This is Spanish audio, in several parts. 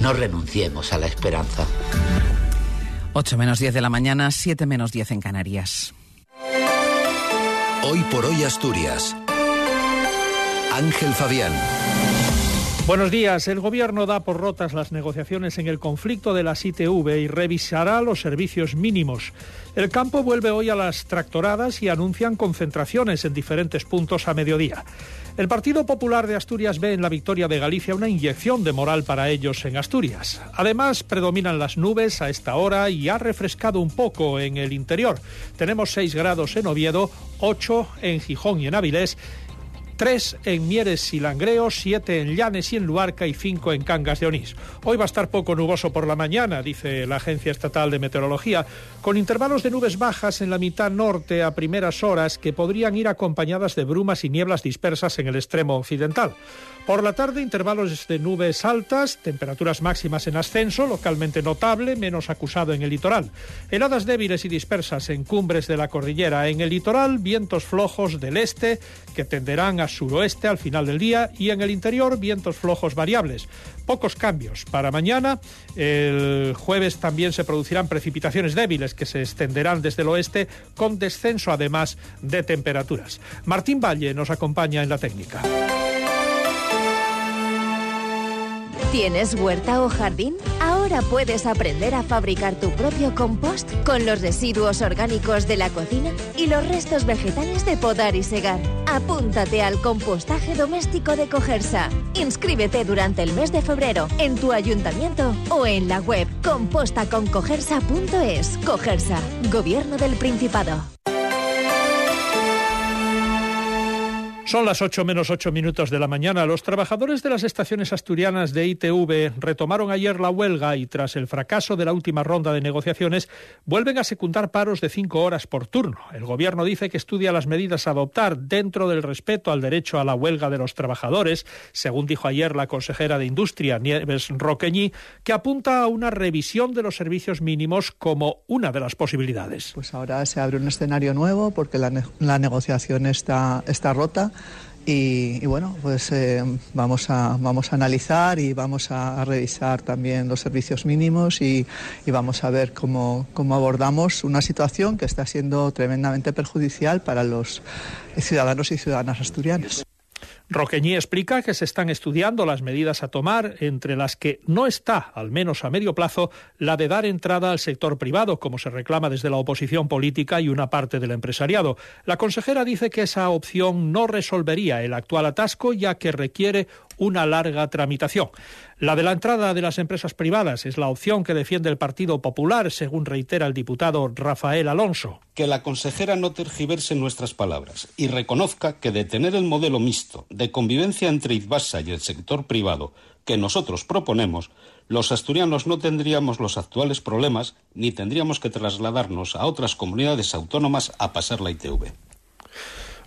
No renunciemos a la esperanza. 8 menos 10 de la mañana, 7 menos 10 en Canarias. Hoy por hoy Asturias. Ángel Fabián. Buenos días. El Gobierno da por rotas las negociaciones en el conflicto de las ITV y revisará los servicios mínimos. El campo vuelve hoy a las tractoradas y anuncian concentraciones en diferentes puntos a mediodía. El Partido Popular de Asturias ve en la victoria de Galicia una inyección de moral para ellos en Asturias. Además, predominan las nubes a esta hora y ha refrescado un poco en el interior. Tenemos 6 grados en Oviedo, 8 en Gijón y en Avilés 3 en Mieres y Langreo, 7 en Llanes y en Luarca y 5 en Cangas de Onís. Hoy va a estar poco nuboso por la mañana, dice la Agencia Estatal de Meteorología, con intervalos de nubes bajas en la mitad norte a primeras horas que podrían ir acompañadas de brumas y nieblas dispersas en el extremo occidental. Por la tarde, intervalos de nubes altas, temperaturas máximas en ascenso, localmente notable, menos acusado en el litoral. Heladas débiles y dispersas en cumbres de la cordillera. En el litoral, vientos flojos del este que tenderán a suroeste al final del día y en el interior, vientos flojos variables. Pocos cambios. Para mañana, el jueves también se producirán precipitaciones débiles que se extenderán desde el oeste con descenso además de temperaturas. Martín Valle nos acompaña en la técnica. ¿Tienes huerta o jardín? Ahora puedes aprender a fabricar tu propio compost con los residuos orgánicos de la cocina y los restos vegetales de podar y segar. Apúntate al compostaje doméstico de Cogersa. Inscríbete durante el mes de febrero en tu ayuntamiento o en la web compostaconcogersa.es. Cogersa, Gobierno del Principado. Son las 8 menos 8 minutos de la mañana. Los trabajadores de las estaciones asturianas de ITV retomaron ayer la huelga y tras el fracaso de la última ronda de negociaciones vuelven a secundar paros de cinco horas por turno. El gobierno dice que estudia las medidas a adoptar dentro del respeto al derecho a la huelga de los trabajadores, según dijo ayer la consejera de Industria, Nieves Roqueñi, que apunta a una revisión de los servicios mínimos como una de las posibilidades. Pues ahora se abre un escenario nuevo porque la, la negociación está, está rota y, bueno, pues eh, vamos, a, vamos a analizar y vamos a, revisar también los servicios mínimos y, vamos a ver cómo, cómo, abordamos una situación que está siendo tremendamente perjudicial para los ciudadanos y ciudadanas asturianas. Roqueñi explica que se están estudiando las medidas a tomar, entre las que no está, al menos a medio plazo, la de dar entrada al sector privado, como se reclama desde la oposición política y una parte del empresariado. La consejera dice que esa opción no resolvería el actual atasco, ya que requiere una larga tramitación. La de la entrada de las empresas privadas es la opción que defiende el Partido Popular, según reitera el diputado Rafael Alonso. Que la consejera no tergiverse nuestras palabras y reconozca que detener el modelo mixto de convivencia entre Ibasa y el sector privado que nosotros proponemos, los asturianos no tendríamos los actuales problemas ni tendríamos que trasladarnos a otras comunidades autónomas a pasar la ITV.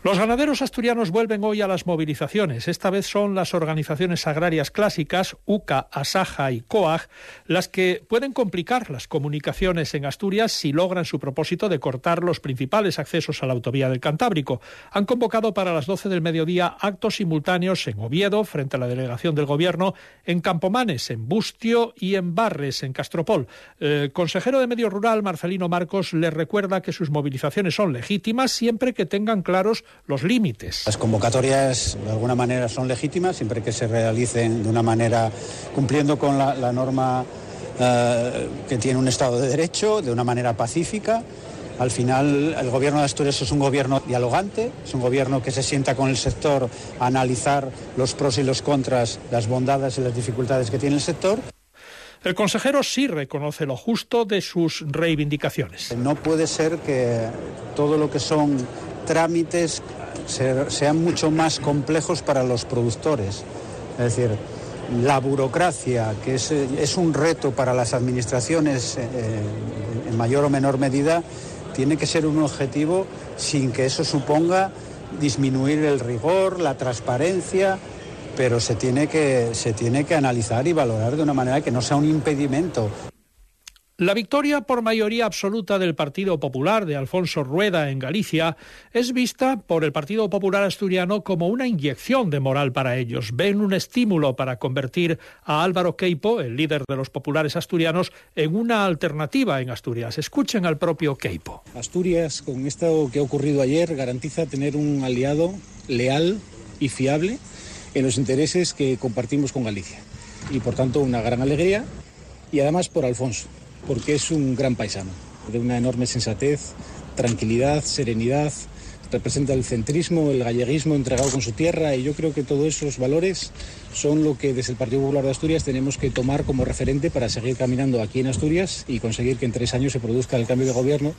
Los ganaderos asturianos vuelven hoy a las movilizaciones. Esta vez son las organizaciones agrarias clásicas, UCA, ASAJA y COAG, las que pueden complicar las comunicaciones en Asturias si logran su propósito de cortar los principales accesos a la autovía del Cantábrico. Han convocado para las 12 del mediodía actos simultáneos en Oviedo, frente a la delegación del Gobierno, en Campomanes, en Bustio y en Barres, en Castropol. El consejero de Medio Rural, Marcelino Marcos, les recuerda que sus movilizaciones son legítimas siempre que tengan claros los límites. Las convocatorias de alguna manera son legítimas siempre que se realicen de una manera cumpliendo con la, la norma eh, que tiene un Estado de Derecho, de una manera pacífica. Al final, el gobierno de Asturias es un gobierno dialogante, es un gobierno que se sienta con el sector a analizar los pros y los contras, las bondades y las dificultades que tiene el sector. El consejero sí reconoce lo justo de sus reivindicaciones. No puede ser que todo lo que son trámites sean mucho más complejos para los productores. Es decir, la burocracia, que es, es un reto para las administraciones eh, en mayor o menor medida, tiene que ser un objetivo sin que eso suponga disminuir el rigor, la transparencia, pero se tiene que, se tiene que analizar y valorar de una manera que no sea un impedimento La victoria por mayoría absoluta del Partido Popular de Alfonso Rueda en Galicia es vista por el Partido Popular asturiano como una inyección de moral para ellos. Ven un estímulo para convertir a Álvaro Queipo, el líder de los populares asturianos, en una alternativa en Asturias. Escuchen al propio Queipo. Asturias, con esto que ha ocurrido ayer, garantiza tener un aliado leal y fiable en los intereses que compartimos con Galicia. Y por tanto, una gran alegría y además por Alfonso porque es un gran paisano, de una enorme sensatez, tranquilidad, serenidad, representa el centrismo, el galleguismo entregado con su tierra y yo creo que todos esos valores son lo que desde el Partido Popular de Asturias tenemos que tomar como referente para seguir caminando aquí en Asturias y conseguir que en tres años se produzca el cambio de gobierno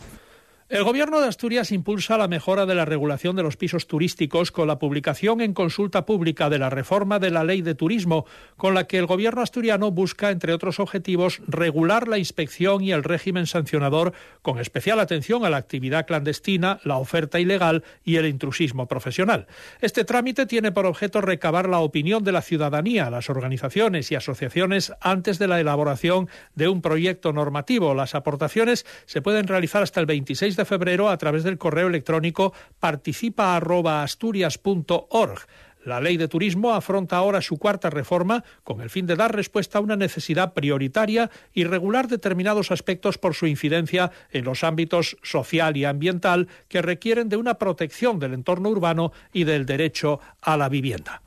el Gobierno de Asturias impulsa la mejora de la regulación de los pisos turísticos con la publicación en consulta pública de la reforma de la Ley de Turismo, con la que el Gobierno asturiano busca, entre otros objetivos, regular la inspección y el régimen sancionador, con especial atención a la actividad clandestina, la oferta ilegal y el intrusismo profesional. Este trámite tiene por objeto recabar la opinión de la ciudadanía, las organizaciones y asociaciones antes de la elaboración de un proyecto normativo. Las aportaciones se pueden realizar hasta el 26 de de febrero a través del correo electrónico participa@asturias.org. La ley de turismo afronta ahora su cuarta reforma con el fin de dar respuesta a una necesidad prioritaria y regular determinados aspectos por su incidencia en los ámbitos social y ambiental que requieren de una protección del entorno urbano y del derecho a la vivienda.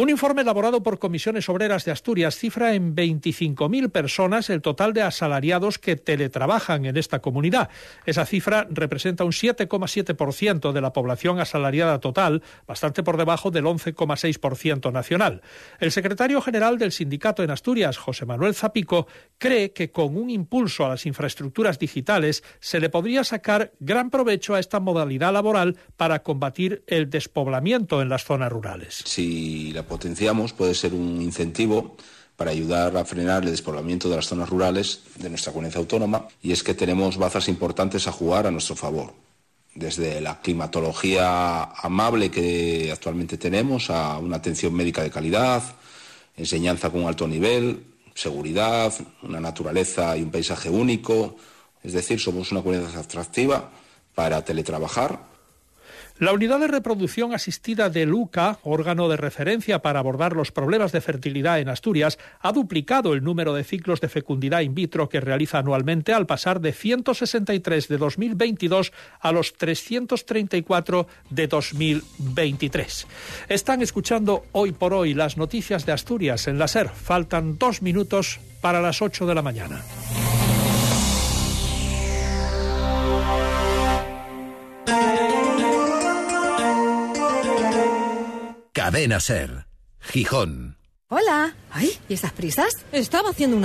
Un informe elaborado por Comisiones Obreras de Asturias cifra en 25.000 personas el total de asalariados que teletrabajan en esta comunidad. Esa cifra representa un 7,7% de la población asalariada total, bastante por debajo del 11,6% nacional. El secretario general del sindicato en Asturias, José Manuel Zapico, cree que con un impulso a las infraestructuras digitales se le podría sacar gran provecho a esta modalidad laboral para combatir el despoblamiento en las zonas rurales potenciamos puede ser un incentivo para ayudar a frenar el despoblamiento de las zonas rurales de nuestra comunidad autónoma y es que tenemos bazas importantes a jugar a nuestro favor. Desde la climatología amable que actualmente tenemos a una atención médica de calidad, enseñanza con alto nivel, seguridad, una naturaleza y un paisaje único. Es decir, somos una comunidad atractiva para teletrabajar la unidad de reproducción asistida de LUCA, órgano de referencia para abordar los problemas de fertilidad en Asturias, ha duplicado el número de ciclos de fecundidad in vitro que realiza anualmente al pasar de 163 de 2022 a los 334 de 2023. Están escuchando hoy por hoy las noticias de Asturias en la SER. Faltan dos minutos para las 8 de la mañana. Cadena Ser. Gijón. Hola. Ay, ¿y estas prisas? Estaba haciendo una